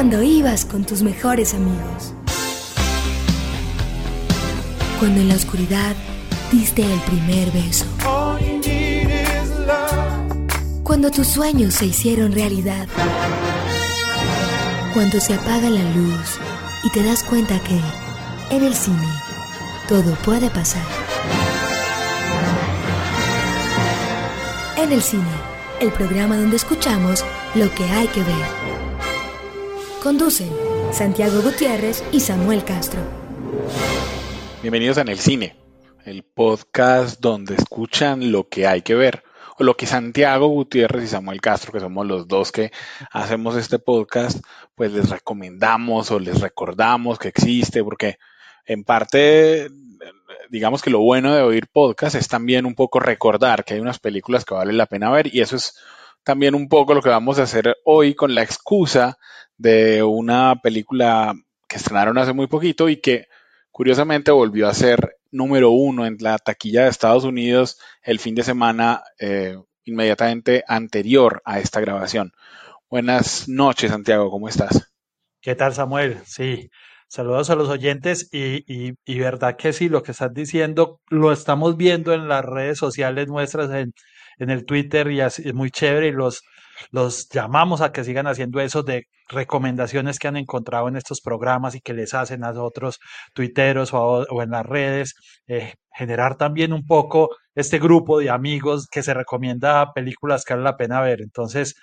cuando ibas con tus mejores amigos. Cuando en la oscuridad diste el primer beso. Cuando tus sueños se hicieron realidad. Cuando se apaga la luz y te das cuenta que en el cine todo puede pasar. En el cine, el programa donde escuchamos lo que hay que ver. Conducen Santiago Gutiérrez y Samuel Castro. Bienvenidos a En el Cine, el podcast donde escuchan lo que hay que ver, o lo que Santiago Gutiérrez y Samuel Castro, que somos los dos que hacemos este podcast, pues les recomendamos o les recordamos que existe, porque en parte, digamos que lo bueno de oír podcast es también un poco recordar que hay unas películas que vale la pena ver y eso es también un poco lo que vamos a hacer hoy con la excusa de una película que estrenaron hace muy poquito y que curiosamente volvió a ser número uno en la taquilla de Estados Unidos el fin de semana eh, inmediatamente anterior a esta grabación. Buenas noches, Santiago, ¿cómo estás? ¿Qué tal, Samuel? Sí, saludos a los oyentes y, y, verdad que sí, lo que estás diciendo lo estamos viendo en las redes sociales nuestras, en, en el Twitter y así, es muy chévere y los, los llamamos a que sigan haciendo eso de recomendaciones que han encontrado en estos programas y que les hacen a otros tuiteros o, en las redes. Eh, generar también un poco este grupo de amigos que se recomienda películas que vale la pena ver. Entonces,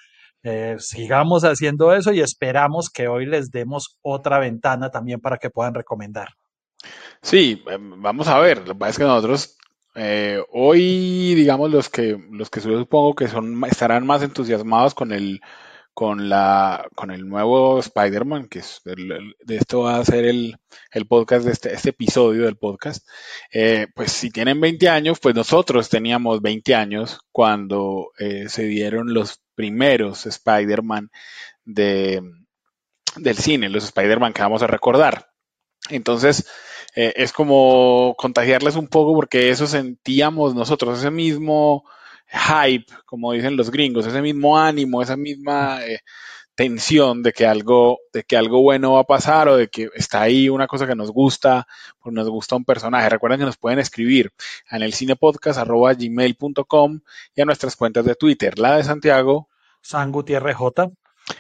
eh, sigamos haciendo eso y esperamos que hoy les demos otra ventana también para que puedan recomendar. Sí, em, vamos a ver. Lo que pasa es que nosotros eh, hoy, digamos, los que, los que supongo que son, estarán más entusiasmados con el, con la, con el nuevo Spider-Man, que es de esto va a ser el, podcast de este, este, episodio del podcast. Eh, pues si tienen 20 años, pues nosotros teníamos 20 años cuando eh, se dieron los primeros Spider-Man de, del cine, los Spider-Man que vamos a recordar. Entonces, eh, es como contagiarles un poco porque eso sentíamos nosotros, ese mismo hype, como dicen los gringos, ese mismo ánimo, esa misma eh, tensión de que algo, de que algo bueno va a pasar o de que está ahí una cosa que nos gusta, o nos gusta un personaje. Recuerden que nos pueden escribir en el cinepodcast.gmail.com y a nuestras cuentas de Twitter, la de Santiago, San Gutiérrez J.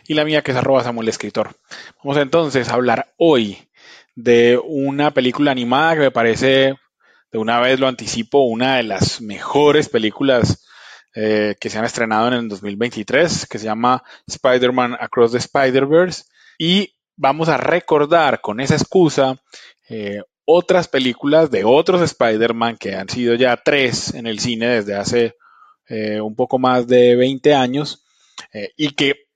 Y la mía que es arroba Samuel Escritor. Vamos entonces a hablar hoy de una película animada que me parece, de una vez lo anticipo, una de las mejores películas eh, que se han estrenado en el 2023, que se llama Spider-Man Across the Spider-Verse. Y vamos a recordar con esa excusa eh, otras películas de otros Spider-Man que han sido ya tres en el cine desde hace eh, un poco más de 20 años y que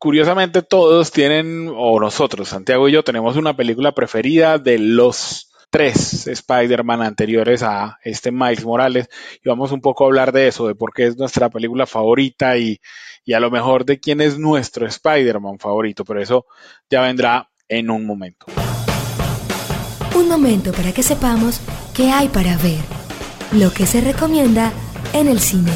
curiosamente todos tienen, o nosotros, Santiago y yo, tenemos una película preferida de los tres Spider-Man anteriores a este Miles Morales y vamos un poco a hablar de eso, de por qué es nuestra película favorita y, y a lo mejor de quién es nuestro Spider-Man favorito, pero eso ya vendrá en un momento. Un momento para que sepamos qué hay para ver, lo que se recomienda en el cine.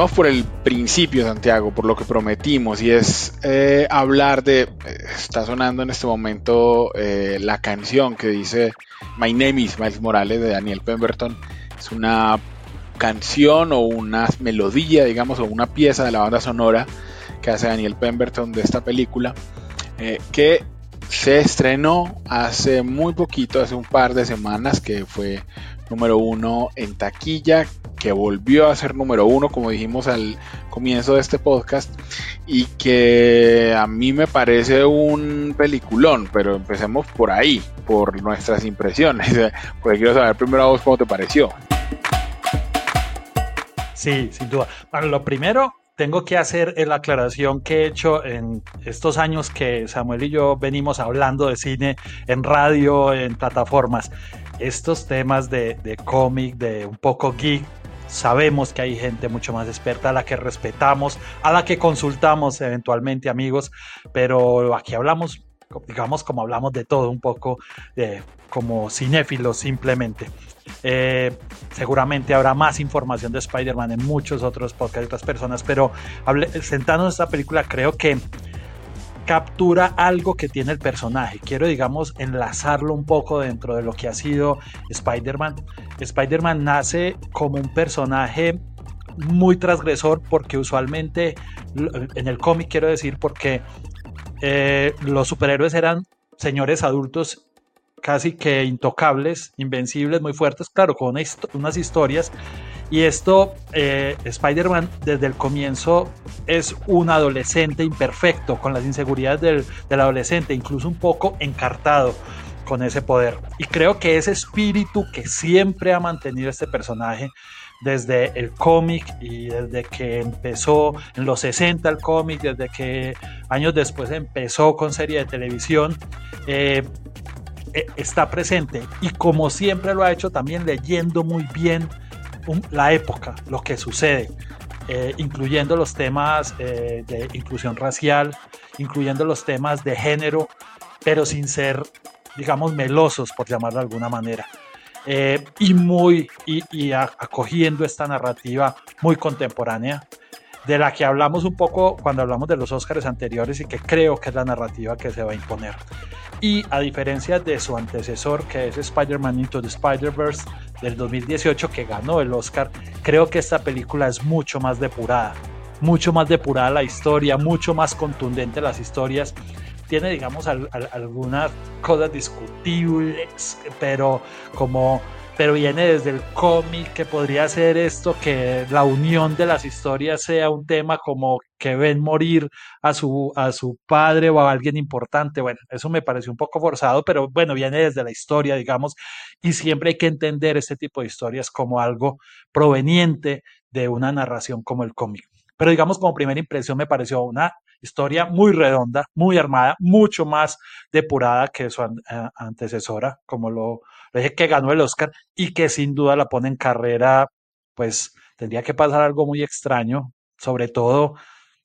Empecemos por el principio, Santiago, por lo que prometimos, y es eh, hablar de, está sonando en este momento eh, la canción que dice My Name is Miles Morales de Daniel Pemberton. Es una canción o una melodía, digamos, o una pieza de la banda sonora que hace Daniel Pemberton de esta película, eh, que se estrenó hace muy poquito, hace un par de semanas, que fue número uno en taquilla, que volvió a ser número uno, como dijimos al comienzo de este podcast, y que a mí me parece un peliculón, pero empecemos por ahí, por nuestras impresiones, porque quiero saber primero a vos cómo te pareció. Sí, sin duda. Bueno, lo primero, tengo que hacer la aclaración que he hecho en estos años que Samuel y yo venimos hablando de cine en radio, en plataformas. Estos temas de, de cómic, de un poco geek, sabemos que hay gente mucho más experta a la que respetamos, a la que consultamos eventualmente amigos, pero aquí hablamos, digamos como hablamos de todo un poco, como cinéfilos simplemente. Eh, seguramente habrá más información de Spider-Man en muchos otros podcasts de otras personas, pero sentándonos en esta película creo que captura algo que tiene el personaje. Quiero, digamos, enlazarlo un poco dentro de lo que ha sido Spider-Man. Spider-Man nace como un personaje muy transgresor porque usualmente en el cómic quiero decir porque eh, los superhéroes eran señores adultos casi que intocables, invencibles, muy fuertes, claro, con unas historias y esto, eh, Spider-Man desde el comienzo es un adolescente imperfecto, con las inseguridades del, del, adolescente, incluso un poco encartado con ese poder. Y creo que ese espíritu que siempre ha mantenido este personaje desde el cómic y desde que empezó en los 60 el cómic, desde que años después empezó con serie de televisión, eh, eh, está presente. Y como siempre lo ha hecho, también leyendo muy bien la época, lo que sucede, eh, incluyendo los temas eh, de inclusión racial, incluyendo los temas de género, pero sin ser, digamos, melosos, por llamarlo de alguna manera. Eh, y muy y, acogiendo esta narrativa muy contemporánea de la que hablamos un poco cuando hablamos de los Oscars anteriores y que creo que es la narrativa que se va a imponer. Y a diferencia de su antecesor, que es Spider-Man Into the Spider-Verse del 2018, que ganó el Oscar, creo que esta película es mucho más depurada. Mucho más depurada la historia, mucho más contundente las historias. Tiene, digamos, algunas cosas discutibles, pero como pero viene desde el cómic que podría ser esto, que la unión de las historias sea un tema como que ven morir a su, a su padre o a alguien importante. Bueno, eso me pareció un poco forzado, pero bueno, viene desde la historia, digamos, y siempre hay que entender este tipo de historias como algo proveniente de una narración como el cómic. Pero digamos, como primera impresión me pareció una historia muy redonda, muy armada, mucho más depurada que su antecesora, como lo, dije, que ganó el Oscar y que sin duda la pone en carrera, pues tendría que pasar algo muy extraño, sobre todo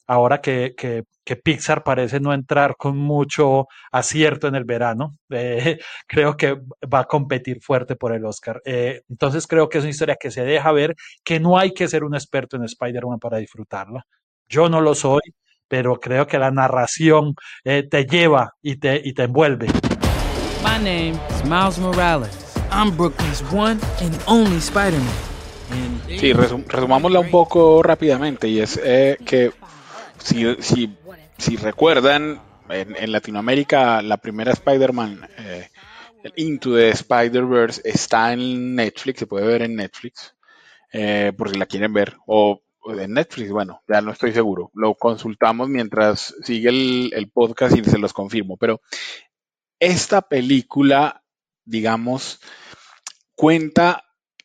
ahora que, que, Pixar parece no entrar con mucho acierto en el verano. Eh, creo que va a competir fuerte por el Oscar. Eh, entonces creo que es una historia que se deja ver, que no hay que ser un experto en Spider-Man para disfrutarla. Yo no lo soy, pero creo que la narración eh, te lleva y te, y te envuelve. My name is Miles Morales. I'm Brooklyn's one and only Spider-Man. Sí, resumámosla un poco rápidamente y es eh, que si, si, si recuerdan, en, Latinoamérica la primera Spider-Man, eh, Into the Spider-Verse, está en Netflix, se puede ver en Netflix, eh, por si la quieren ver, o en Netflix, bueno, ya no estoy seguro. Lo consultamos mientras sigue el, podcast y se los confirmo. Pero esta película, digamos, cuenta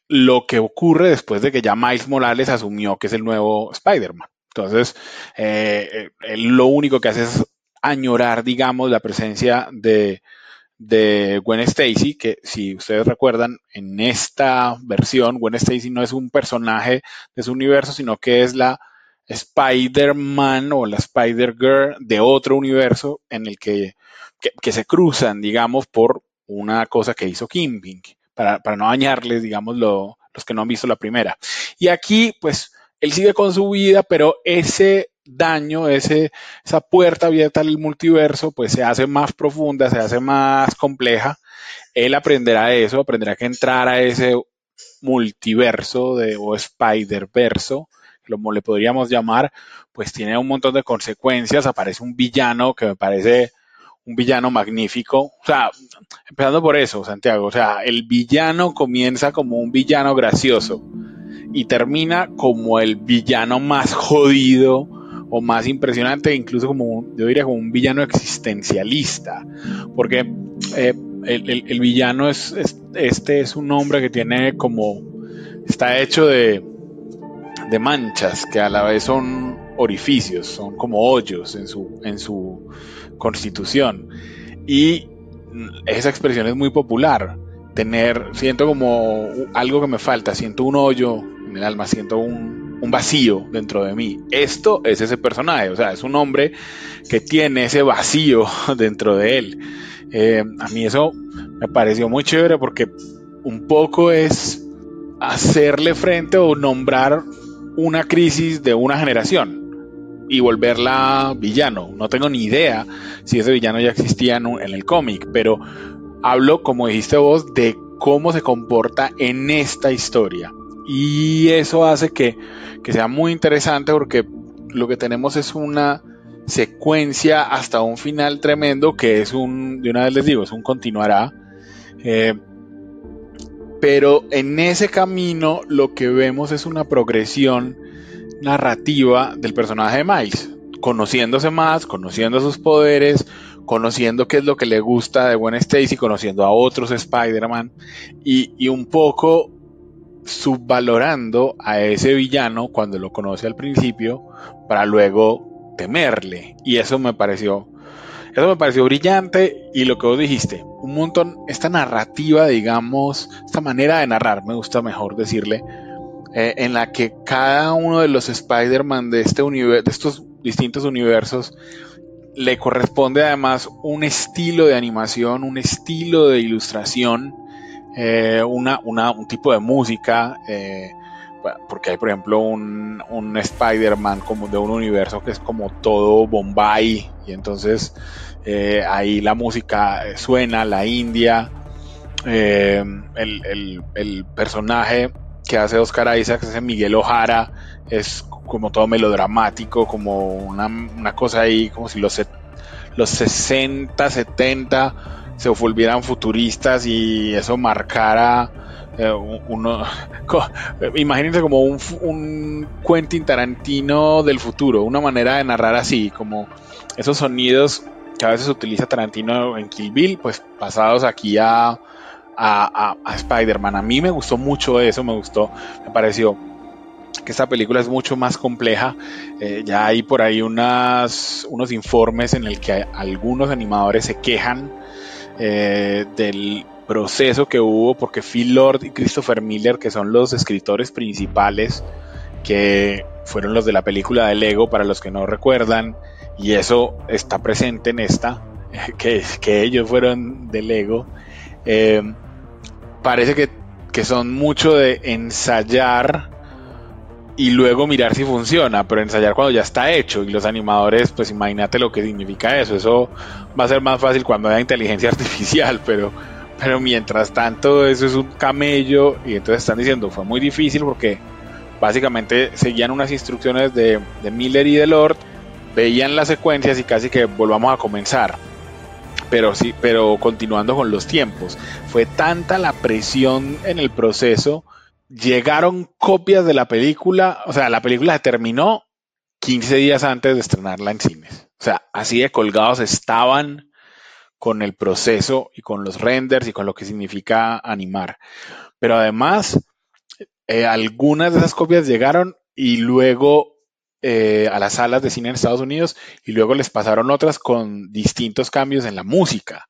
lo que ocurre después de que ya Miles Morales asumió que es el nuevo Spider-Man. Entonces, eh, él lo único que hace es añorar, digamos, la presencia de, de Gwen Stacy, que si ustedes recuerdan, en esta versión Gwen Stacy no es un personaje de su universo, sino que es la Spider-Man o la Spider-Girl de otro universo en el que, se cruzan, digamos, por una cosa que hizo Kimping, para, para no dañarles, digamos, lo, los que no han visto la primera. Y aquí, pues, él sigue con su vida, pero ese daño, ese, esa puerta abierta al multiverso, pues se hace más profunda, se hace más compleja. Él aprenderá eso, aprenderá que entrar a ese multiverso de, o Spider-Verso, como le podríamos llamar, pues tiene un montón de consecuencias. Aparece un villano que me parece un villano magnífico. O sea, empezando por eso, Santiago. O sea, el villano comienza como un villano gracioso y termina como el villano más jodido o más impresionante, incluso como, yo diría, como un villano existencialista, porque eh, el, villano es, este es un hombre que tiene como, está hecho de, de manchas que a la vez son orificios, son como hoyos en su, en su constitución. Y esa expresión es muy popular. Tener, siento como algo que me falta, siento un hoyo en el alma, siento un, vacío dentro de mí. Esto es ese personaje, o sea, es un hombre que tiene ese vacío dentro de él. Eh, a mí eso me pareció muy chévere porque un poco es hacerle frente o nombrar una crisis de una generación y volverla villano. No tengo ni idea si ese villano ya existía en, el cómic, pero hablo, como dijiste vos, de cómo se comporta en esta historia. Y eso hace que, que sea muy interesante porque lo que tenemos es una secuencia hasta un final tremendo que es un, de una vez les digo, es un continuará. Eh, pero en ese camino lo que vemos es una progresión narrativa del personaje de Miles, conociéndose más, conociendo sus poderes, conociendo qué es lo que le gusta de Gwen Stacy, conociendo a otros Spider-Man y, y, un poco subvalorando a ese villano cuando lo conoce al principio para luego temerle. Y eso me pareció, eso me pareció brillante y lo que vos dijiste, un montón, esta narrativa, digamos, esta manera de narrar, me gusta mejor decirle, eh, en la que cada uno de los Spider-Man de, este de estos distintos universos le corresponde además un estilo de animación, un estilo de ilustración, eh, una, una, un tipo de música, eh, porque hay por ejemplo un, un Spider-Man de un universo que es como todo Bombay y entonces ahí la música suena, la India, el, el, personaje que hace Oscar Isaac, ese Miguel Ojara, es como todo melodramático, como una, una cosa ahí, como si los, los 60, 70 se volvieran futuristas y eso marcara eh, uno, imagínense como un, un Quentin Tarantino del futuro, una manera de narrar así, como esos sonidos que a veces utiliza Tarantino en Kill Bill, pues pasados aquí a, a, a, Spider-Man. A mí me gustó mucho eso, me gustó, me pareció que esta película es mucho más compleja. Eh, ya hay por ahí unas, unos informes en el que algunos animadores se quejan eh, del proceso que hubo porque Phil Lord y Christopher Miller, que son los escritores principales, que fueron los de la película de Lego, para los que no recuerdan, y eso está presente en esta, que, que ellos fueron de Lego. Eh, parece que, que son mucho de ensayar y luego mirar si funciona, pero ensayar cuando ya está hecho. Y los animadores, pues imagínate lo que significa eso. Eso va a ser más fácil cuando haya inteligencia artificial, pero, pero mientras tanto eso es un camello y entonces están diciendo, fue muy difícil porque básicamente seguían unas instrucciones de, de Miller y de Lord, veían las secuencias y casi que volvamos a comenzar pero sí, pero continuando con los tiempos. Fue tanta la presión en el proceso, llegaron copias de la película, o sea, la película se terminó 15 días antes de estrenarla en cines. O sea, así de colgados estaban con el proceso y con los renders y con lo que significa animar. Pero además, eh, algunas de esas copias llegaron y luego eh, a las salas de cine en Estados Unidos y luego les pasaron otras con distintos cambios en la música.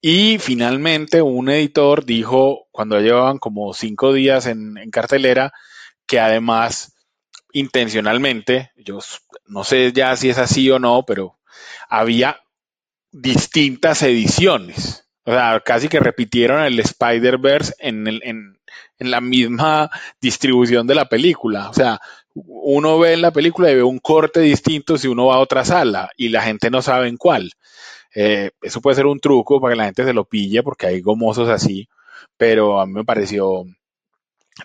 Y finalmente un editor dijo, cuando llevaban como cinco días en, en cartelera, que además intencionalmente, yo no sé ya si es así o no, pero había distintas ediciones. O sea, casi que repitieron el Spider-Verse en, en, en, la misma distribución de la película. O sea, uno ve en la película y ve un corte distinto si uno va a otra sala y la gente no sabe en cuál. Eh, eso puede ser un truco para que la gente se lo pille porque hay gomosos así, pero a mí me pareció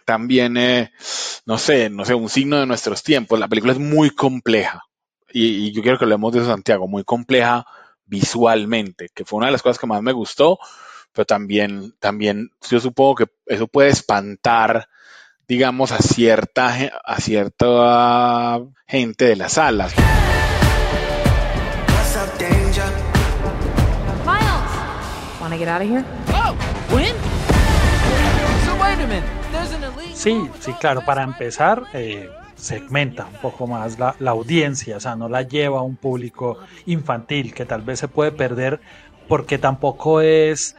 también, eh, no sé, no sé, un signo de nuestros tiempos. La película es muy compleja y, yo quiero que hablemos de eso, Santiago, muy compleja visualmente, que fue una de las cosas que más me gustó, pero también, también yo supongo que eso puede espantar digamos, a cierta, a cierta gente de las salas. Sí, sí, claro, para empezar, eh, segmenta un poco más la, la, audiencia, o sea, no la lleva a un público infantil que tal vez se puede perder porque tampoco es,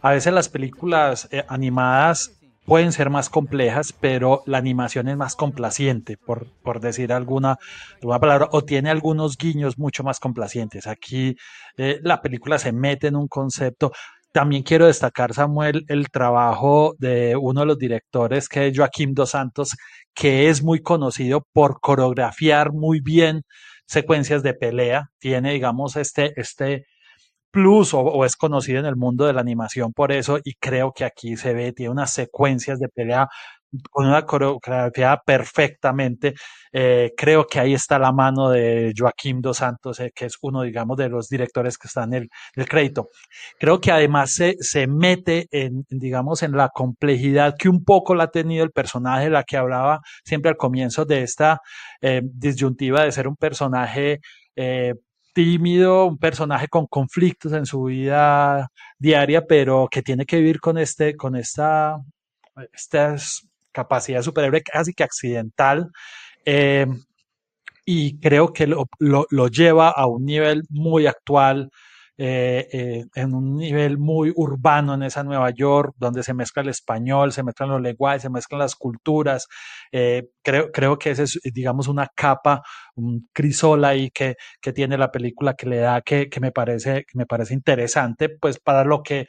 a veces las películas eh, animadas pueden ser más complejas, pero la animación es más complaciente, por, por decir alguna, palabra, o tiene algunos guiños mucho más complacientes. Aquí eh, la película se mete en un concepto. También quiero destacar, Samuel, el trabajo de uno de los directores, que es Joaquim Dos Santos, que es muy conocido por coreografiar muy bien secuencias de pelea. Tiene, digamos, este, este, plus o, es conocido en el mundo de la animación por eso y creo que aquí se ve, tiene unas secuencias de pelea con una coreografía perfectamente. Eh, creo que ahí está la mano de Joaquim Dos Santos, eh, que es uno, digamos, de los directores que están en el, crédito. Creo que además se, se mete en, digamos, en la complejidad que un poco la ha tenido el personaje, la que hablaba siempre al comienzo de esta eh, disyuntiva de ser un personaje tímido, un personaje con conflictos en su vida diaria, pero que tiene que vivir con este, con esta, esta capacidad superhéroe casi que accidental. Eh, y creo que lo, lo, lleva a un nivel muy actual, eh, eh, en un nivel muy urbano en esa Nueva York, donde se mezcla el español, se mezclan los lenguajes, se mezclan las culturas. Eh, creo, creo que ese es, digamos, una capa, un crisol ahí que, que tiene la película que le da, que, que me parece, que me parece interesante, pues para lo que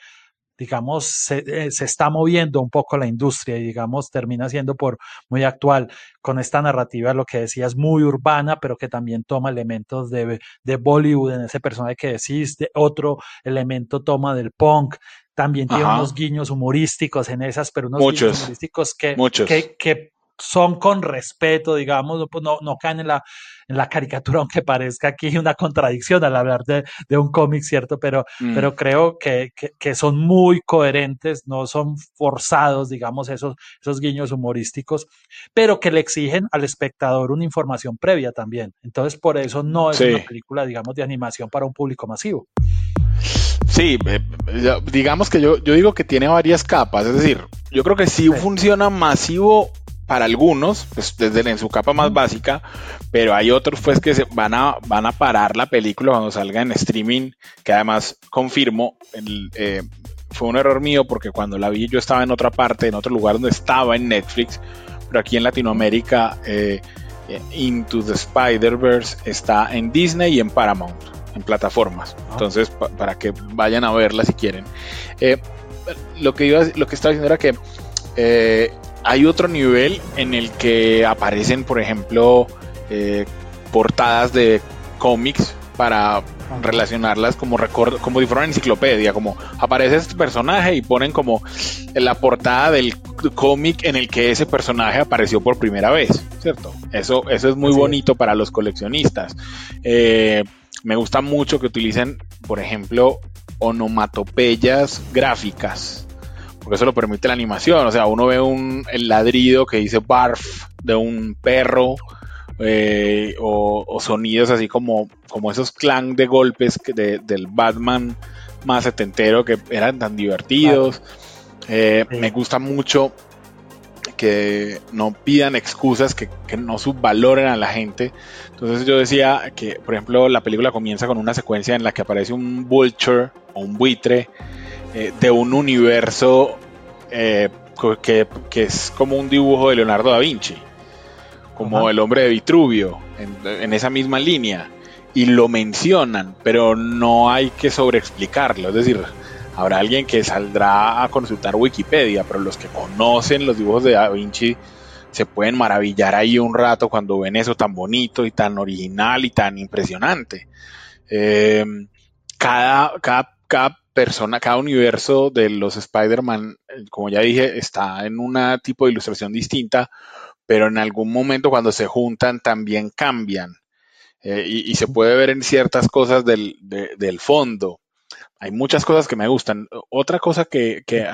digamos, se, eh, se, está moviendo un poco la industria y, digamos, termina siendo por muy actual con esta narrativa, lo que decías, muy urbana, pero que también toma elementos de, de Bollywood en ese personaje que decís, de otro elemento toma del punk, también tiene unos guiños humorísticos en esas, pero unos guiños humorísticos que, que, que son con respeto, digamos, pues no, no caen en la, en la caricatura, aunque parezca aquí una contradicción al hablar de, de un cómic, ¿cierto? Pero, mm. pero creo que, que, que, son muy coherentes, no son forzados, digamos, esos, esos guiños humorísticos, pero que le exigen al espectador una información previa también. Entonces, por eso no es una película, digamos, de animación para un público masivo. Sí, eh, digamos que yo, yo digo que tiene varias capas, es decir, yo creo que sí. funciona masivo para algunos, pues desde en su capa más básica, pero hay otros pues que se van a, van a parar la película cuando salga en streaming, que además confirmo, eh, fue un error mío porque cuando la vi yo estaba en otra parte, en otro lugar donde estaba en Netflix, pero aquí en Latinoamérica eh, eh, Into the Spider-Verse está en Disney y en Paramount, en plataformas. Ah. Entonces, para que vayan a verla si quieren. lo, que iba, lo que estaba diciendo era que hay otro nivel en el que aparecen, por ejemplo, eh, portadas de cómics para relacionarlas como record como si fuera una enciclopedia, como aparece este personaje y ponen como la portada del cómic en el que ese personaje apareció por primera vez, ¿cierto? Eso, eso es muy bonito para los coleccionistas. Eh, me gusta mucho que utilicen, por ejemplo, onomatopeyas gráficas porque eso lo permite la animación. O sea, uno ve un, el ladrido que dice barf de un perro eh, o, sonidos así como, como esos clang de golpes del Batman más setentero que eran tan divertidos. Eh, me gusta mucho que no pidan excusas, que, que, no subvaloren a la gente. Entonces yo decía que, por ejemplo, la película comienza con una secuencia en la que aparece un vulture o un buitre eh, de un universo eh, que, es como un dibujo de Leonardo da Vinci, como el hombre de Vitruvio, en, esa misma línea, y lo mencionan, pero no hay que sobreexplicarlo, es decir, habrá alguien que saldrá a consultar Wikipedia, pero los que conocen los dibujos de Da Vinci se pueden maravillar ahí un rato cuando ven eso tan bonito y tan original y tan impresionante. Eh, cada, cada, cada persona, cada universo de los Spider-Man, eh, como ya dije, está en un tipo de ilustración distinta, pero en algún momento cuando se juntan también cambian. Eh, y, se puede ver en ciertas cosas del, fondo. Hay muchas cosas que me gustan. Otra cosa que, que,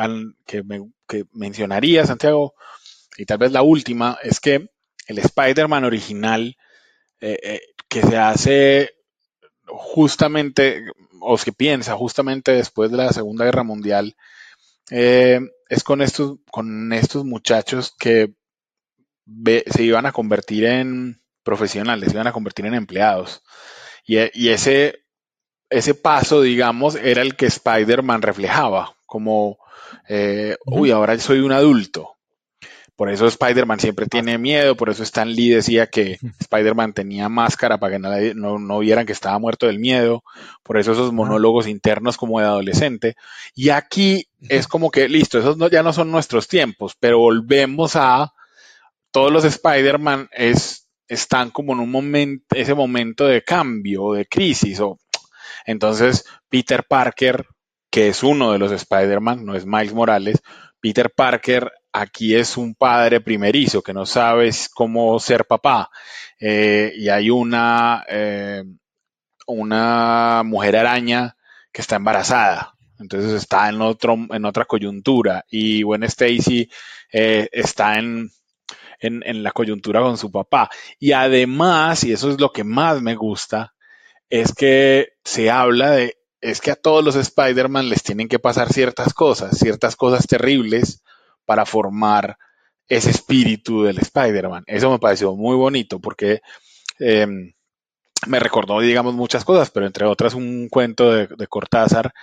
mencionaría, Santiago, y tal vez la última, es que el Spider-Man original, eh, que se hace justamente o que piensa justamente después de la Segunda Guerra Mundial, eh, es con estos, con estos muchachos que se iban a convertir en profesionales, se iban a convertir en empleados. Y, ese, ese paso, digamos, era el que Spider-Man reflejaba, como, eh, uy, ahora soy un adulto. Por eso Spider-Man siempre tiene miedo, por eso Stan Lee decía que Spider-Man tenía máscara para que no, no, vieran que estaba muerto del miedo, por eso esos monólogos internos como de adolescente. Y aquí es como que, listo, esos ya no son nuestros tiempos, pero volvemos a todos los Spider-Man es, están como en un momento, ese momento de cambio, de crisis. O, entonces, Peter Parker, que es uno de los Spider-Man, no es Miles Morales, Peter Parker aquí es un padre primerizo que no sabe cómo ser papá. Eh, y hay una, eh, una mujer araña que está embarazada. Entonces está en, otro, en otra coyuntura. Y Gwen Stacy eh, está en, en, la coyuntura con su papá. Y además, y eso es lo que más me gusta, es que se habla de, es que a todos los Spider-Man les tienen que pasar ciertas cosas, ciertas cosas terribles para formar ese espíritu del Spider-Man. Eso me pareció muy bonito porque em, me recordó, digamos, muchas cosas, pero entre otras un cuento de, Cortázar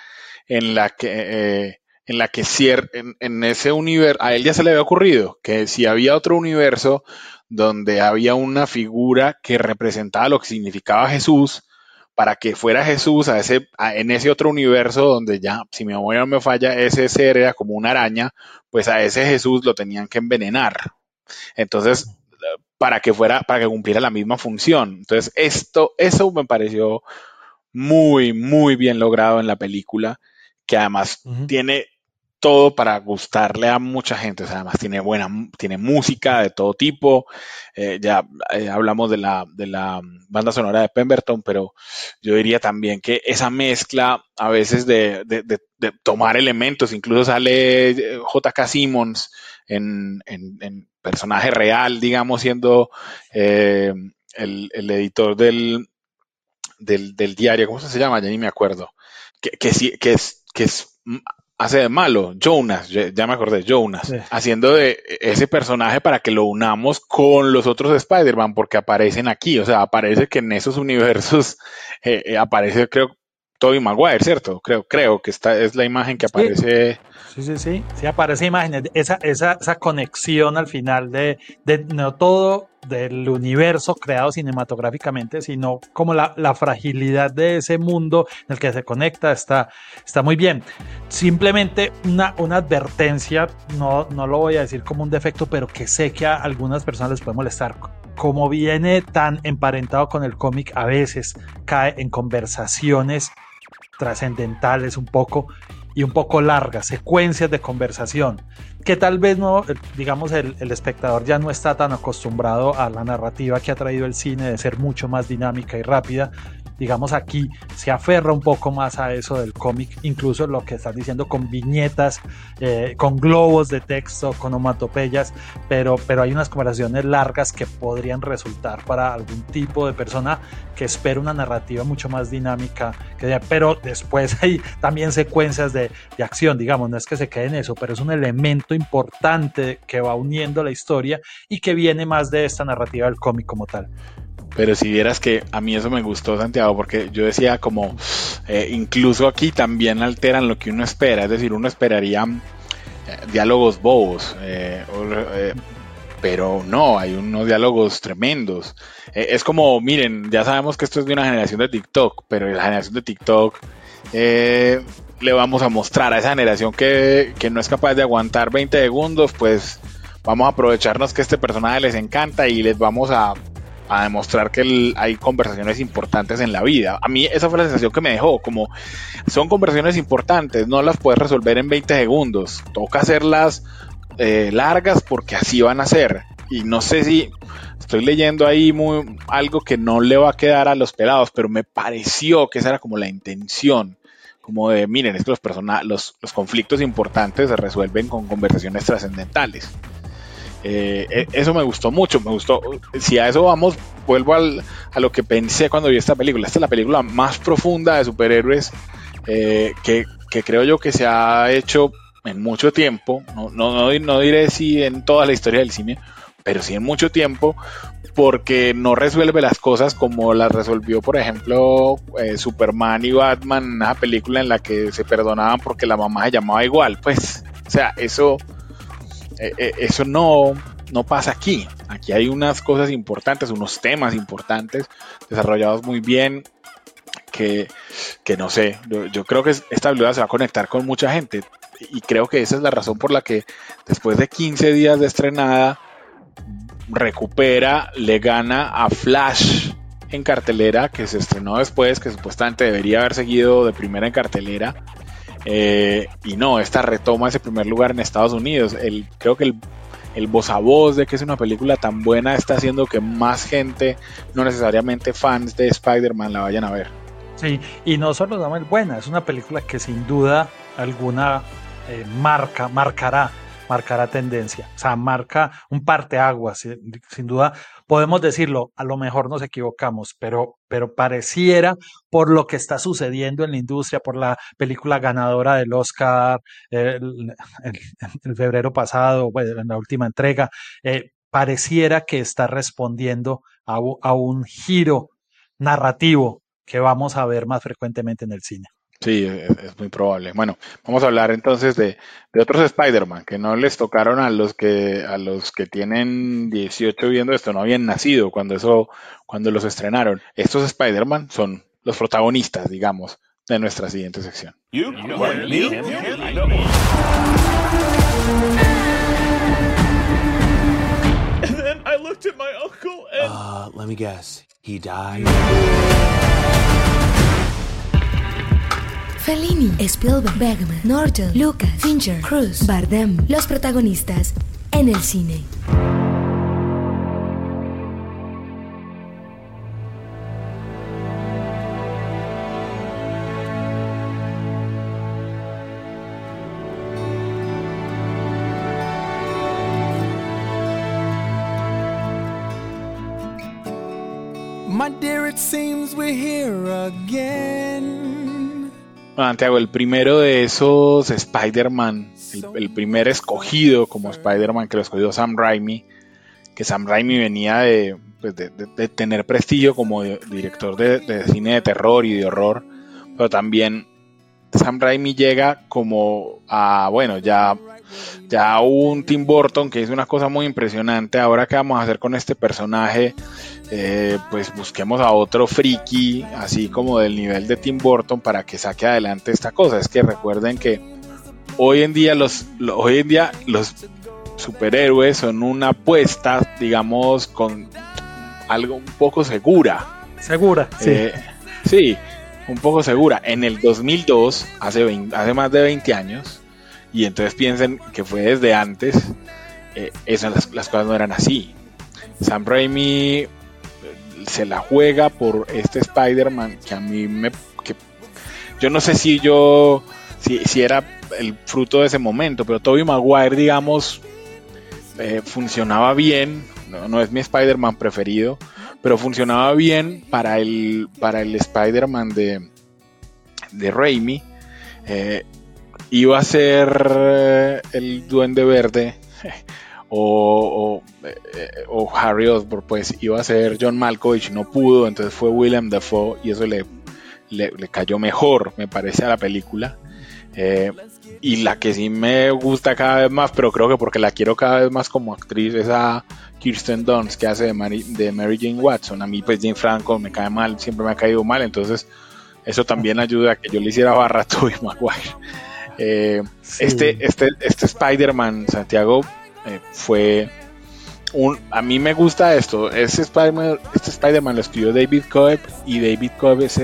en la que eh, en la que en, en ese universo, a él ya se le había ocurrido que si había otro universo donde había una figura que representaba lo que significaba Jesús, para que fuera Jesús a ese, en ese otro universo donde ya, si mi memoria no me falla, ese ser era como una araña, pues a ese Jesús lo tenían que envenenar. Entonces, para que fuera, para que cumpliera la misma función. Entonces, esto, eso me pareció muy, muy bien logrado en la película, que además tiene todo para gustarle a mucha gente. O sea, además tiene buena, tiene música de todo tipo. Eh, ya eh, hablamos de la, de la banda sonora de Pemberton, pero yo diría también que esa mezcla a veces de, de, tomar elementos, incluso sale eh, J.K. Simmons en, en, personaje real, digamos, siendo el, el, editor del, del, del, diario, ¿cómo se llama? Ya ni me acuerdo. Que, que, sí, que es, que es hace de malo, Jonas, ya me acordé, Jonas, haciendo de ese personaje para que lo unamos con los otros Spider-Man, porque aparecen aquí, o sea, aparece que en esos universos eh, eh, aparece, creo, Tobey Maguire, ¿cierto? Creo, creo que esta es la imagen que aparece. Sí, sí, sí, sí, aparece imágenes, esa, esa, esa conexión al final de, de no todo del universo creado cinematográficamente, sino como la, fragilidad de ese mundo en el que se conecta está, está muy bien. Simplemente una, una advertencia, no, no lo voy a decir como un defecto, pero que sé que a algunas personas les puede molestar. Como viene tan emparentado con el cómic, a veces cae en conversaciones trascendentales un poco y un poco largas, secuencias de conversación, que tal vez no, digamos, el, el, espectador ya no está tan acostumbrado a la narrativa que ha traído el cine de ser mucho más dinámica y rápida, digamos aquí se aferra un poco más a eso del cómic, incluso lo que estás diciendo con viñetas, eh, con globos de texto, con omatopeyas, pero, pero hay unas conversaciones largas que podrían resultar para algún tipo de persona que espera una narrativa mucho más dinámica, que, pero después hay también secuencias de, de acción, digamos, no es que se quede en eso, pero es un elemento importante que va uniendo la historia y que viene más de esta narrativa del cómic como tal. Pero si vieras que a mí eso me gustó, Santiago, porque yo decía como, eh, incluso aquí también alteran lo que uno espera, es decir, uno esperaría eh, diálogos bobos, eh, pero no, hay unos diálogos tremendos. es como, miren, ya sabemos que esto es de una generación de TikTok, pero la generación de TikTok le vamos a mostrar a esa generación que, que no es capaz de aguantar 20 segundos, pues vamos a aprovecharnos que este personaje les encanta y les vamos a a demostrar que hay conversaciones importantes en la vida. A mí esa fue la sensación que me dejó, como son conversaciones importantes, no las puedes resolver en 20 segundos, toca hacerlas eh, largas porque así van a ser. Y no sé si estoy leyendo ahí muy, algo que no le va a quedar a los pelados, pero me pareció que esa era como la intención como de, miren, es que los, los, los conflictos importantes se resuelven con conversaciones trascendentales. Eh, e, eso me gustó mucho, me gustó. Si a eso vamos, vuelvo a lo que pensé cuando vi esta película. Esta es la película más profunda de superhéroes eh, que, creo yo que se ha hecho en mucho tiempo. No, no, diré si en toda la historia del cine, pero sí en mucho tiempo, porque no resuelve las cosas como las resolvió, por ejemplo, eh, Superman y Batman, una película en la que se perdonaban porque la mamá se llamaba igual. Pues, o sea, eso eh, eh, eso no, no pasa aquí. Aquí hay unas cosas importantes, unos temas importantes, desarrollados muy bien, que, que no sé, yo, creo que esta película se va a conectar con mucha gente y creo que esa es la razón por la que después de 15 días de estrenada recupera, le gana a Flash en cartelera, que se estrenó después, que supuestamente debería haber seguido de primera en cartelera. Eh, y no, esta retoma ese primer lugar en Estados Unidos. El, creo que el, el voz a voz de que es una película tan buena está haciendo que más gente, no necesariamente fans de Spider-Man, la vayan a ver. Sí, y no solo es buena, es una película que sin duda alguna eh, marca, marcará marcará tendencia, o sea, marca un parteaguas, sin, sin duda podemos decirlo, a lo mejor nos equivocamos, pero, pero pareciera por lo que está sucediendo en la industria, por la película ganadora del Oscar el, febrero pasado, en la última entrega, eh, pareciera que está respondiendo a, a un giro narrativo que vamos a ver más frecuentemente en el cine. Sí, es, muy probable. Bueno, vamos a hablar entonces de, otros Spider-Man que no les tocaron a los que a los que tienen 18 viendo esto, no habían nacido cuando eso cuando los estrenaron. Estos Spider-Man son los protagonistas, digamos, de nuestra siguiente sección. let me guess. He died. Fellini, Spielberg, Bergman, Norton, Lucas, Fincher, Cruz, Bardem, los protagonistas en el cine. My dear, it seems we're here again. Santiago, el primero de esos Spider-Man, el, primer escogido como Spider-Man que lo escogió Sam Raimi, que Sam Raimi venía de, pues, tener prestigio como director de, cine de terror y de horror, pero también Sam Raimi llega como a, bueno, ya, ya un Tim Burton que hizo una cosa muy impresionante, ahora qué vamos a hacer con este personaje eh, pues busquemos a otro friki, así como del nivel de Tim Burton, para que saque adelante esta cosa. Es que recuerden que hoy en día los, hoy en día los superhéroes son una apuesta, digamos, con algo un poco segura. Segura, sí. Eh, sí, un poco segura. En el 2002, hace, hace más de 20 años, y entonces piensen que fue desde antes, eh, esas, las, cosas no eran así. Sam Raimi se la juega por este Spider-Man que a mí me... Que, yo no sé si yo... Si, si, era el fruto de ese momento, pero Tobey Maguire, digamos, eh, funcionaba bien. No, es mi Spider-Man preferido, pero funcionaba bien para el, para el Spider-Man de, de Raimi. Eh, iba a ser eh, el Duende Verde o, o, Harry Osborn, pues iba a ser John Malkovich, no pudo, entonces fue William Dafoe y eso le, le, cayó mejor, me parece, a la película. Eh, y la que sí me gusta cada vez más, pero creo que porque la quiero cada vez más como actriz, es a Kirsten Dunst, que hace de Mary, de Mary Jane Watson. A mí, pues, Jane Franco me cae mal, siempre me ha caído mal, entonces eso también ayuda a que yo le hiciera barra a Tobey Maguire. Eh, este, este, este Spider-Man, Santiago, eh, fue un, a mí me gusta esto. Este Spider-Man este Spider lo escribió David Cobb y David Cobb es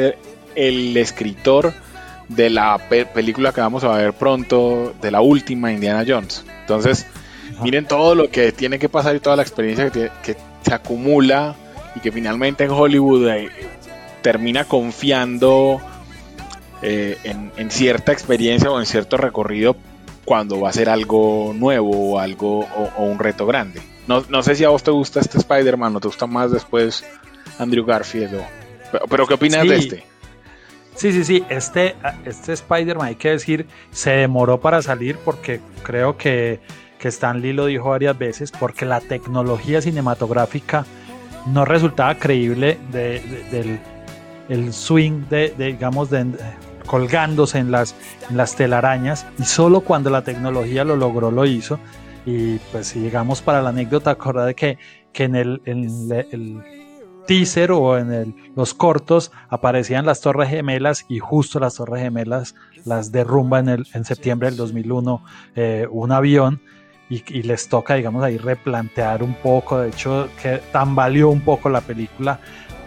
el, escritor de la película que vamos a ver pronto, de la última Indiana Jones. Entonces, miren todo lo que tiene que pasar y toda la experiencia que, se acumula y que finalmente en Hollywood eh, termina confiando eh, en, en, cierta experiencia o en cierto recorrido cuando va a ser algo nuevo o algo o, un reto grande. No, no, sé si a vos te gusta este Spider-Man o te gusta más después Andrew Garfield. pero, ¿qué opinas de este? Sí, sí, sí. Este, este Spider-Man, hay que decir, se demoró para salir porque creo que, que Stan Lee lo dijo varias veces, porque la tecnología cinematográfica no resultaba creíble del el swing de, de digamos, de, colgándose en las, las telarañas y solo cuando la tecnología lo logró lo hizo. Y pues si llegamos para la anécdota, acordad que, que en el, el teaser o en el, los cortos aparecían las Torres Gemelas y justo las Torres Gemelas las derrumba en, el, en septiembre del 2001 eh, un avión y, y, les toca, digamos, ahí replantear un poco. De hecho, que tambaleó un poco la película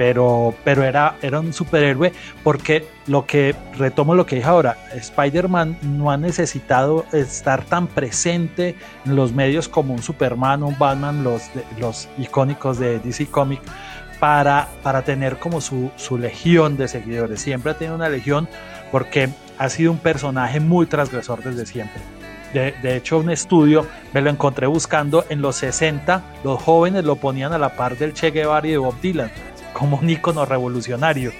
pero, pero era, era un superhéroe porque lo que, retomo lo que dije ahora, Spider-Man no ha necesitado estar tan presente en los medios como un Superman, un Batman, los, los icónicos de DC Comics, para, para tener como su, su legión de seguidores. Siempre ha tenido una legión porque ha sido un personaje muy transgresor desde siempre. De, de, hecho, un estudio me lo encontré buscando en los 60, los jóvenes lo ponían a la par del Che Guevara y de Bob Dylan como un ícono revolucionario.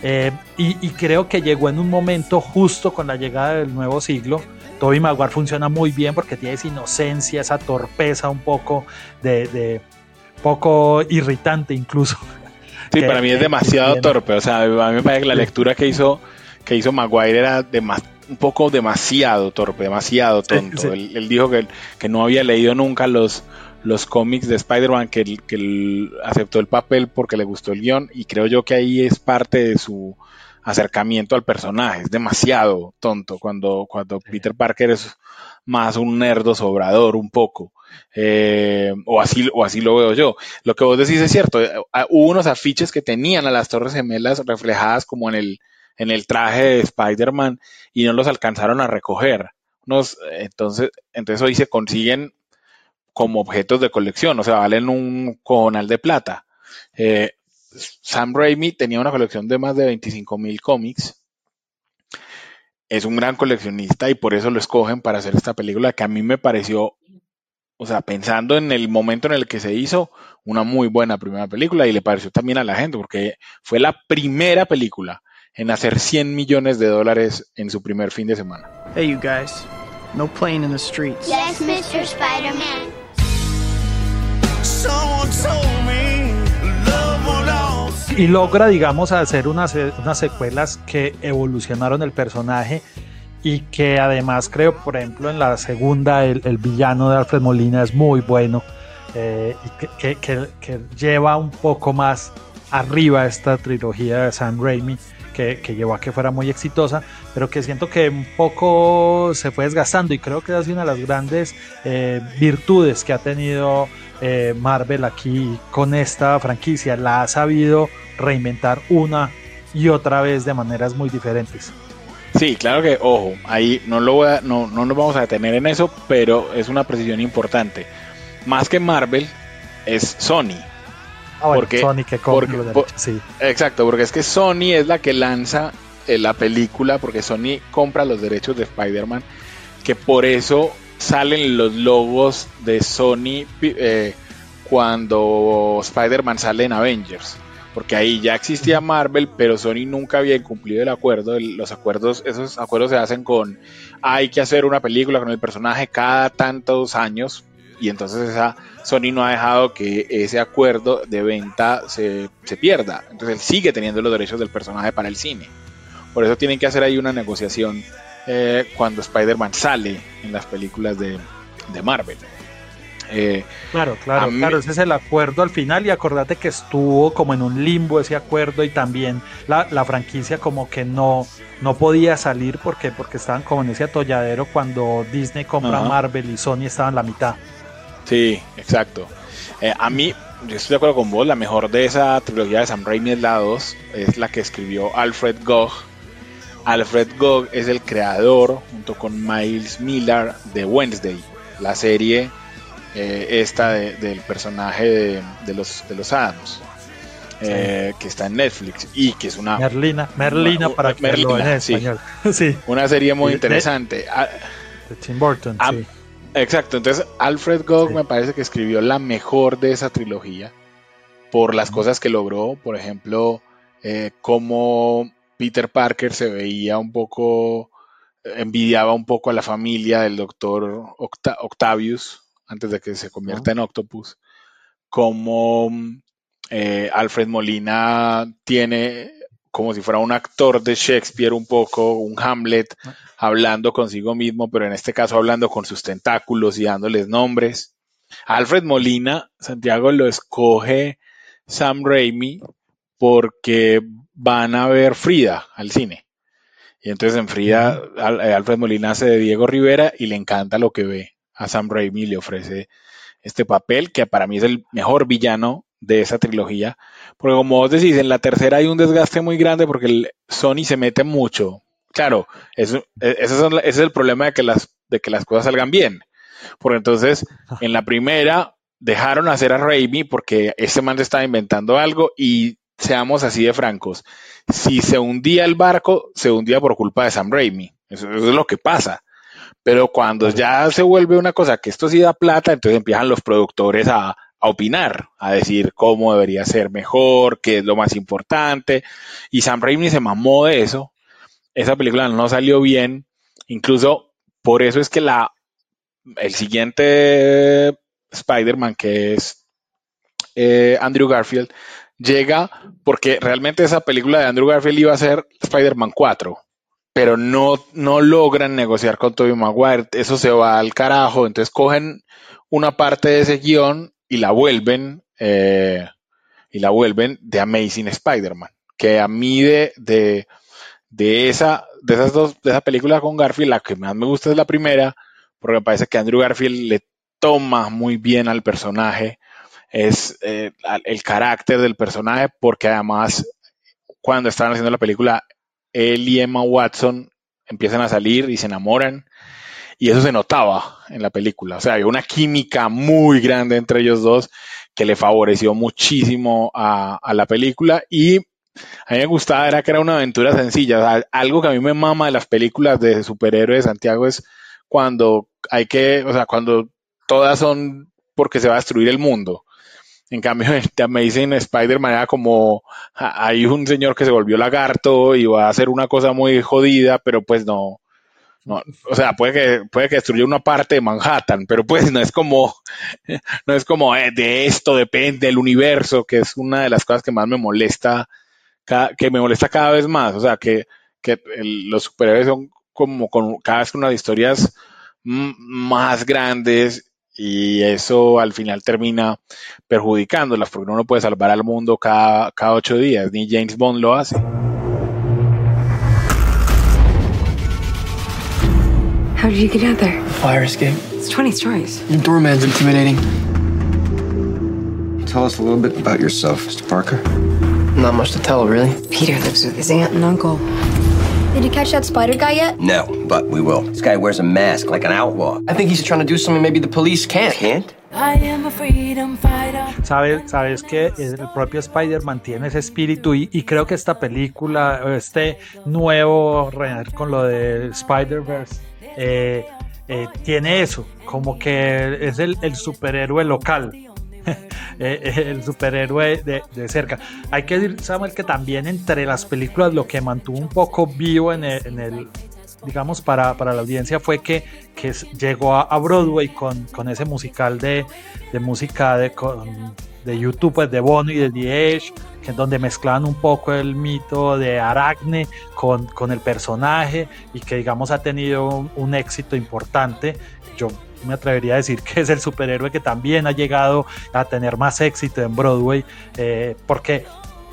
Eh, y, creo que llegó en un momento justo con la llegada del nuevo siglo. Toby Maguire funciona muy bien porque tiene esa inocencia, esa torpeza un poco de, poco irritante incluso. Sí, para mí es demasiado torpe. O sea, a mí me parece que la lectura que hizo, que hizo Maguire era un poco demasiado torpe, demasiado tonto. Él, dijo que, que, no había leído nunca los, los cómics de Spider-Man, que, que aceptó el papel porque le gustó el guion y creo yo que ahí es parte de su acercamiento al personaje. Es demasiado tonto cuando, cuando Peter Parker es más un nerdo sobrador un poco. Eh, o, así, o así lo veo yo. Lo que vos decís es cierto. Eh, hubo unos afiches que tenían a las Torres Gemelas reflejadas como en el, en el traje de Spider-Man y no los alcanzaron a recoger. entonces, entonces hoy se consiguen como objetos de colección, o sea, valen un cojonal de plata. Eh, Sam Raimi tenía una colección de más de 25 mil cómics. Es un gran coleccionista y por eso lo escogen para hacer esta película que a mí me pareció, o sea, pensando en el momento en el que se hizo, una muy buena primera película y le pareció también a la gente porque fue la primera película en hacer 100 millones de dólares en su primer fin de semana. Hey you guys, no playing in the streets. Yes, Mr. Spider-Man. Y logra, digamos, hacer unas, secuelas que evolucionaron el personaje y que además creo, por ejemplo, en la segunda el, villano de Alfred Molina es muy bueno eh, y que, lleva un poco más arriba esta trilogía de Sam Raimi que, que, llevó a que fuera muy exitosa, pero que siento que un poco se fue desgastando y creo que es una de las grandes eh, virtudes que ha tenido eh, Marvel aquí con esta franquicia. La ha sabido reinventar una y otra vez de maneras muy diferentes. Sí, claro que, ojo, ahí no, lo no, no nos vamos a detener en eso, pero es una precisión importante. Más que Marvel, es Sony. Ah, porque, Sony que porque, sí. Exacto, porque es que Sony es la que lanza eh, la película, porque Sony compra los derechos de Spider-Man, que por eso salen los logos de Sony eh, cuando Spider-Man sale en Avengers. Porque ahí ya existía Marvel, pero Sony nunca había incumplido el acuerdo. los acuerdos, esos acuerdos se hacen con hay que hacer una película con el personaje cada tantos años. Y entonces esa Sony no ha dejado que ese acuerdo de venta se, se pierda. Entonces él sigue teniendo los derechos del personaje para el cine. Por eso tienen que hacer ahí una negociación eh, cuando Spider-Man sale en las películas de, Marvel. Eh, claro, claro, claro, ese es el acuerdo al final y acordate que estuvo como en un limbo ese acuerdo y también la, franquicia como que no, no podía salir porque, porque estaban como en ese atolladero cuando Disney compra Marvel y Sony estaban en la mitad. Sí, exacto. Eh, a mí, yo estoy de acuerdo con vos, la mejor de esa trilogía de Sam Raimi es la 2, es la que escribió Alfred Gough Alfred Gog es el creador, junto con Miles Miller, de Wednesday, la serie eh, esta del personaje de, los, de los Adams. Eh, que está en Netflix y que es una Merlina, Merlina para que Merlina, en sí, sí. Una serie muy interesante. Ah, de, Tim Burton, ah, sí. Exacto, entonces Alfred Gog me parece que escribió la mejor de esa trilogía por las cosas que logró, por ejemplo, eh, cómo Peter Parker se veía un poco, envidiaba un poco a la familia del doctor Octavius antes de que se convierta en Octopus, como eh, Alfred Molina tiene como si fuera un actor de Shakespeare un poco, un Hamlet, hablando consigo mismo, pero en este caso hablando con sus tentáculos y dándoles nombres. Alfred Molina, Santiago lo escoge Sam Raimi porque van a ver Frida al cine. Y entonces en Frida, eh, Alfred Molina hace de Diego Rivera y le encanta lo que ve. A Sam Raimi le ofrece este papel, que para mí es el mejor villano de esa trilogía. Porque como vos decís, en la tercera hay un desgaste muy grande porque el Sony se mete mucho. Claro, eso, e, ese, es el problema de que, las, de que las cosas salgan bien. Porque entonces, en la primera, dejaron hacer a Raimi porque ese man estaba inventando algo y seamos así de francos. Si se hundía el barco, se hundía por culpa de Sam Raimi. Eso, es lo que pasa. Pero cuando ya se vuelve una cosa que esto sí da plata, entonces empiezan los productores a, opinar, a decir cómo debería ser mejor, qué es lo más importante. Y Sam Raimi se mamó de eso. Esa película no salió bien. Incluso por eso es que la el siguiente Spider-Man, que es eh, Andrew Garfield, llega porque realmente esa película de Andrew Garfield iba a ser Spider-Man 4, pero no, no logran negociar con Tobey Maguire, eso se va al carajo, entonces cogen una parte de ese guion y la vuelven, eh, y la vuelven de Amazing Spider-Man, que a mí de, de, de, esa, de esas dos, de esa película con Garfield, la que más me gusta es la primera, porque me parece que Andrew Garfield le toma muy bien al personaje, es eh, el carácter del personaje, porque además cuando estaban haciendo la película, él y Emma Watson empiezan a salir y se enamoran. Y eso se notaba en la película. O sea, había una química muy grande entre ellos dos que le favoreció muchísimo a, la película. Y a mí me gustaba era que era una aventura sencilla. algo que a mí me mama de las películas de superhéroes de Santiago es cuando hay que, o sea, cuando todas son porque se va a destruir el mundo. En cambio, en The Amazing Spider-Man como, hay un señor que se volvió lagarto y va a hacer una cosa muy jodida, pero pues no, no o sea, puede que, puede que destruya una parte de Manhattan, pero pues no es como, no es como eh, de esto depende el universo, que es una de las cosas que más me molesta, que me molesta cada vez más. O sea, que, que los superhéroes son como con cada vez con unas historias más grandes y eso al final termina perjudicándolas porque uno no puede salvar al mundo cada, cada ocho días, ni James Bond lo hace. How did you get out there? Fire escape. It's 20 stories. Your doorman's intimidating. Tell us a little bit about yourself, Mr. Parker. Not much to tell, really. Peter lives with his aunt and uncle. Did you catch that spider guy yet? No, but we will. This guy wears a mask like an outlaw. I think he's trying to do something maybe the police can't. Can't? Sabes, sabes que el propio Spider-Man tiene ese espíritu y, y, creo que esta película, este nuevo con lo de Spider-Verse, eh, eh, tiene eso, como que es el, el superhéroe local. Eh, eh, el superhéroe de, cerca. Hay que decir, Samuel, que también entre las películas lo que mantuvo un poco vivo en el, digamos, para, para, la audiencia fue que, que llegó a, Broadway con, con, ese musical de, de música de, de YouTube, pues, de Bono y de The Edge, que donde mezclaban un poco el mito de Aracne con, con el personaje y que, digamos, ha tenido un, un éxito importante. Yo me atrevería a decir que es el superhéroe que también ha llegado a tener más éxito en Broadway, eh, porque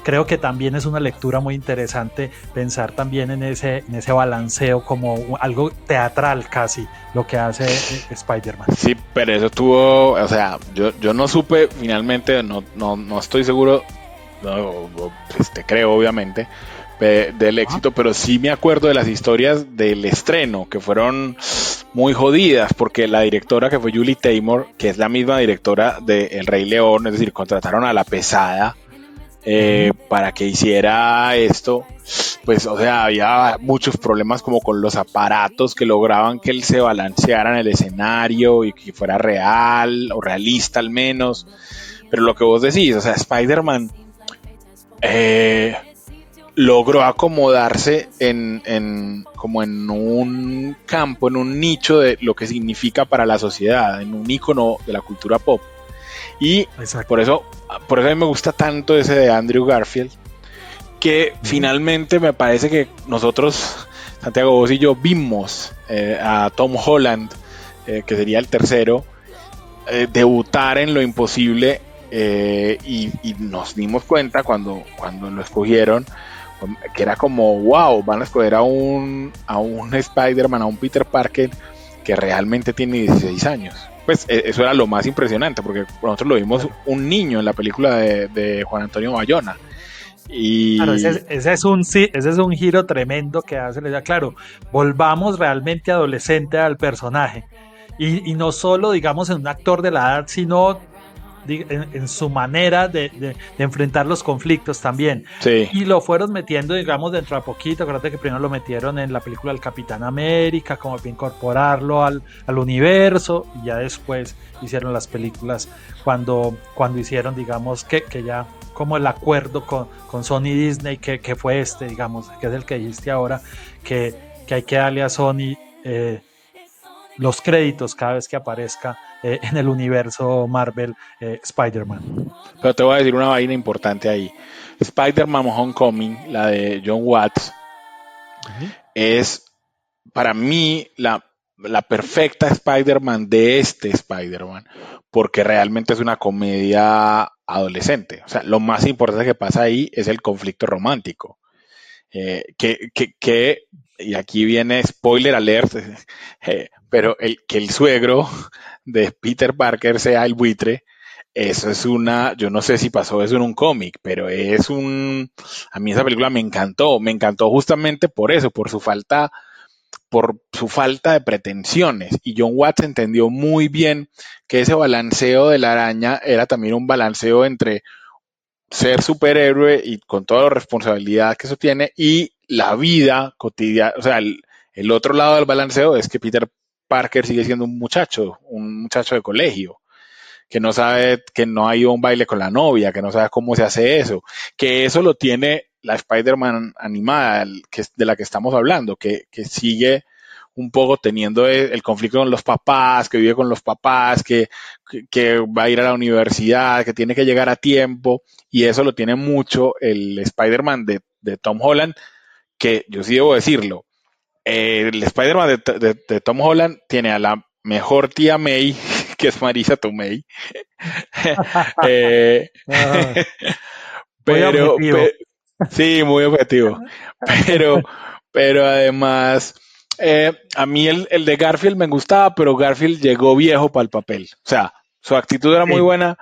creo que también es una lectura muy interesante pensar también en ese, en ese balanceo como algo teatral casi, lo que hace eh, Spider-Man. Sí, pero eso tuvo, o sea, yo, yo no supe finalmente, no, no, no estoy seguro, no, pues te creo obviamente, del éxito, pero sí me acuerdo de las historias del estreno, que fueron muy jodidas, porque la directora que fue Julie Taymor, que es la misma directora de El Rey León, es decir, contrataron a la pesada eh, para que hiciera esto, pues, o sea, había muchos problemas como con los aparatos que lograban que él se balanceara en el escenario y que fuera real o realista al menos. Pero lo que vos decís, o sea, Spider-Man eh, logró acomodarse en, como en un campo, en un nicho de lo que significa para la sociedad, en un icono de la cultura pop. Y por eso, por eso a mí me gusta tanto ese de Andrew Garfield, que finalmente me parece que nosotros, Santiago, vos y yo vimos eh, a Tom Holland, eh, que sería el tercero, eh, debutar en lo imposible eh, y, y nos dimos cuenta cuando, cuando lo escogieron que era como, wow, van a escoger a un, a un Spider-Man, a un Peter Parker que realmente tiene 16 años. Pues e- eso era lo más impresionante, porque nosotros lo vimos un niño en la película de, Juan Antonio Bayona. Y Claro, ese, es- un, ese es un giro tremendo que hace. Claro, volvamos realmente adolescente al personaje. Y, no solo, digamos, en un actor de la edad, sino en, en su manera de, de- de enfrentar los conflictos también. sí, Y lo fueron metiendo, digamos, dentro a poquito. Acuérdate que primero lo metieron en la película del Capitán América, como para incorporarlo al, al universo. Y ya después hicieron las películas cuando, cuando hicieron, digamos, que, que ya como el acuerdo con, con Sony Disney, que, que fue este, digamos, que es el que dijiste ahora, que, que hay que darle a Sony eh, los créditos cada vez que aparezca eh, en el universo Marvel eh, Spider-Man. pero te voy a decir una vaina importante ahí. Spider-Man Homecoming, la de John Watts, es para mí la, la perfecta Spider-Man de este Spider-Man, porque realmente es una comedia adolescente. O sea, lo más importante que pasa ahí es el conflicto romántico. Eh, que, que, que- y aquí viene spoiler alert, eh, pero el, que el suegro de Peter Parker sea el buitre, eso es una, yo no sé si pasó eso en un cómic, pero es un, a mí esa película me encantó, me encantó justamente por eso, por su falta, por su falta de pretensiones. Y John Watts entendió muy bien que ese balanceo de la araña era también un balanceo entre ser superhéroe y con toda la responsabilidad que eso tiene y la vida cotidiana, o sea, el, el otro lado del balanceo es que Peter Parker sigue siendo un muchacho, un muchacho de colegio, que no sabe, que no ha ido a un baile con la novia, que no sabe cómo se hace eso, que eso lo tiene la Spider-Man animada, que, de la que estamos hablando, que, que sigue un poco teniendo el, el conflicto con los papás, que vive con los papás, que, que, que va a ir a la universidad, que tiene que llegar a tiempo, y eso lo tiene mucho el Spider-Man de, de Tom Holland, que yo sí debo decirlo, eh, el Spider-Man de, de- de Tom Holland tiene a la mejor tía May, que es Marisa Tomei. Eh, pero, pe- sí, muy objetivo. Pero, pero además, eh, a mí el, el de Garfield me gustaba, pero Garfield llegó viejo para el papel. O sea, su actitud era muy Sí. buena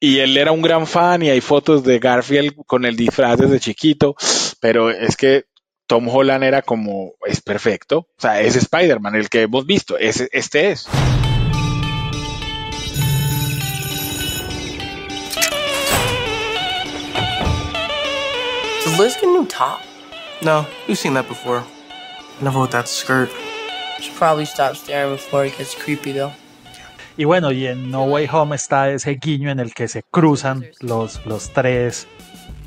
y él era un gran fan y hay fotos de Garfield con el disfraz desde chiquito, pero es que Tom Holland era como, es perfecto. O sea, es Spider-Man, el que hemos visto, ese, este es. Did Liz get a new top? No, we've seen that before. Never with that skirt. Should probably stop staring before it gets creepy, though. Y bueno, y en No Way Home está ese guiño en el que se cruzan los, los tres,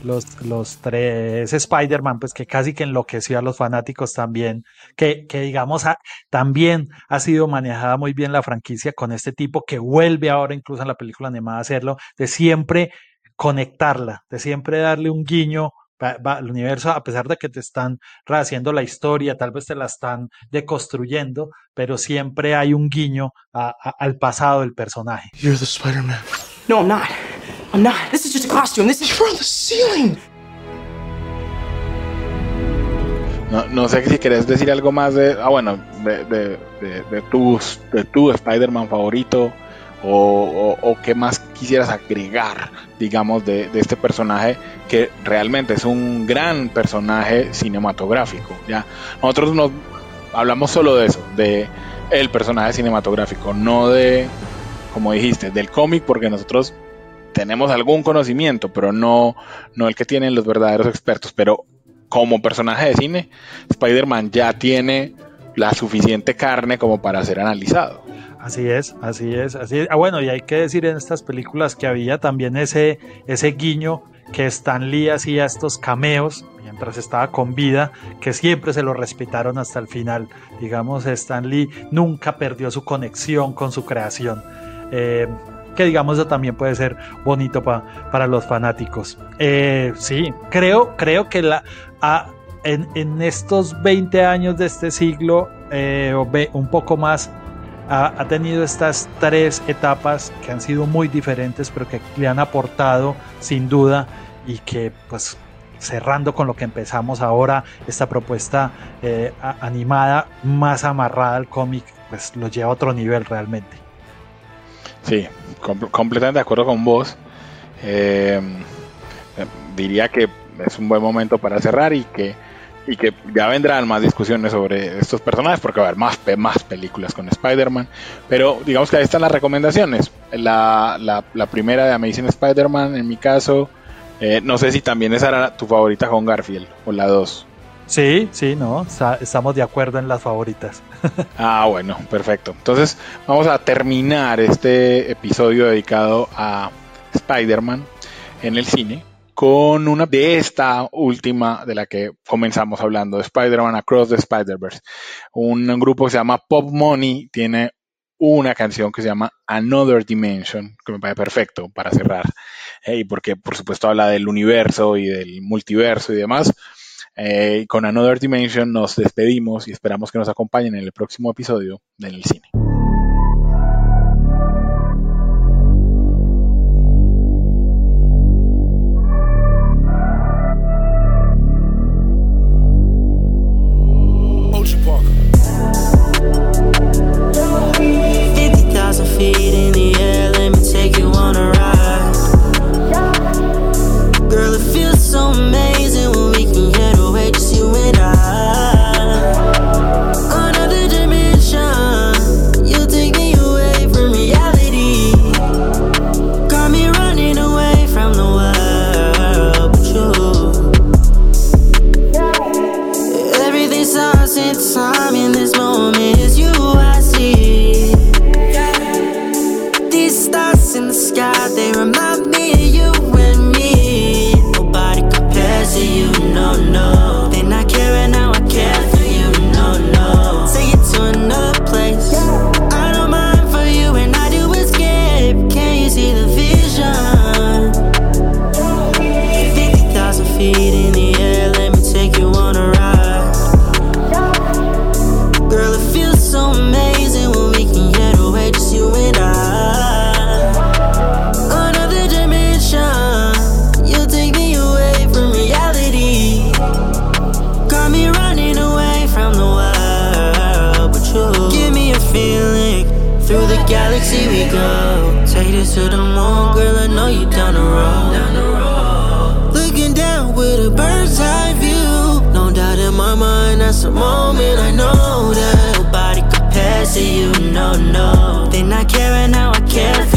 los, los tres Spider-Man, pues que casi que enloqueció a los fanáticos también, que, que digamos ha- también ha sido manejada muy bien la franquicia con este tipo que vuelve ahora incluso en la película animada a hacerlo, de siempre conectarla, de siempre darle un guiño al universo, a pesar de que te están rehaciendo la historia, tal vez te la están deconstruyendo, pero siempre hay un guiño a- a- al pasado del personaje. You're the Spider-Man. No, I'm not. I'm not. This is just a costume. This is. You're on the ceiling! No, sé si querés decir algo más de, ah, bueno, de, tu, de tu Spider-Man favorito o, o- qué más quisieras agregar, digamos, de, de este personaje que realmente es un gran personaje cinematográfico. ¿ya? Nosotros nos hablamos solo de eso, de el personaje cinematográfico, no de, como dijiste, del cómic, porque nosotros tenemos algún conocimiento, pero no, no el que tienen los verdaderos expertos. Pero como personaje de cine, Spider-Man ya tiene la suficiente carne como para ser analizado. Así es, así es, así es. Ah, bueno, y hay que decir en estas películas que había también ese, ese guiño que Stan Lee hacía estos cameos mientras estaba con vida, que siempre se lo respetaron hasta el final. Digamos, Stan Lee nunca perdió su conexión con su creación. Eh, que digamos también puede ser bonito pa- para los fanáticos. Eh, sí, creo, creo que la, a- en, en estos 20 años de este siglo, eh, un poco más, ha, ha tenido estas tres etapas que han sido muy diferentes, pero que le han aportado sin duda y que pues cerrando con lo que empezamos ahora, esta propuesta eh, animada más amarrada al cómic, pues lo lleva a otro nivel realmente. Sí, com- completamente de acuerdo con vos. Eh, diría que es un buen momento para cerrar y que, y que ya vendrán más discusiones sobre estos personajes porque va a haber más, más películas con Spider-Man. Pero digamos que ahí están las recomendaciones. La, la, la primera de Amazing Spider-Man, en mi caso, eh, no sé si también esa era tu favorita con Garfield o la 2. Sí, sí, no, estamos de acuerdo en las favoritas. Ah, bueno, perfecto. Entonces vamos a terminar este episodio dedicado a Spider-Man en el cine con una de esta última de la que comenzamos hablando, de Spider-Man Across the Spider-Verse. Un grupo que se llama Pop Money tiene una canción que se llama Another Dimension, que me parece perfecto para cerrar, y porque por supuesto habla del universo y del multiverso y demás. Eh, con Another Dimension nos despedimos y esperamos que nos acompañen en el próximo episodio de En el Cine. Feeling. Through the galaxy we go. Take this to the moon, girl. I know you down the road. Looking down with a bird's eye view. No doubt in my mind, that's a moment I know that nobody compares to you. No, no. They not caring now, I care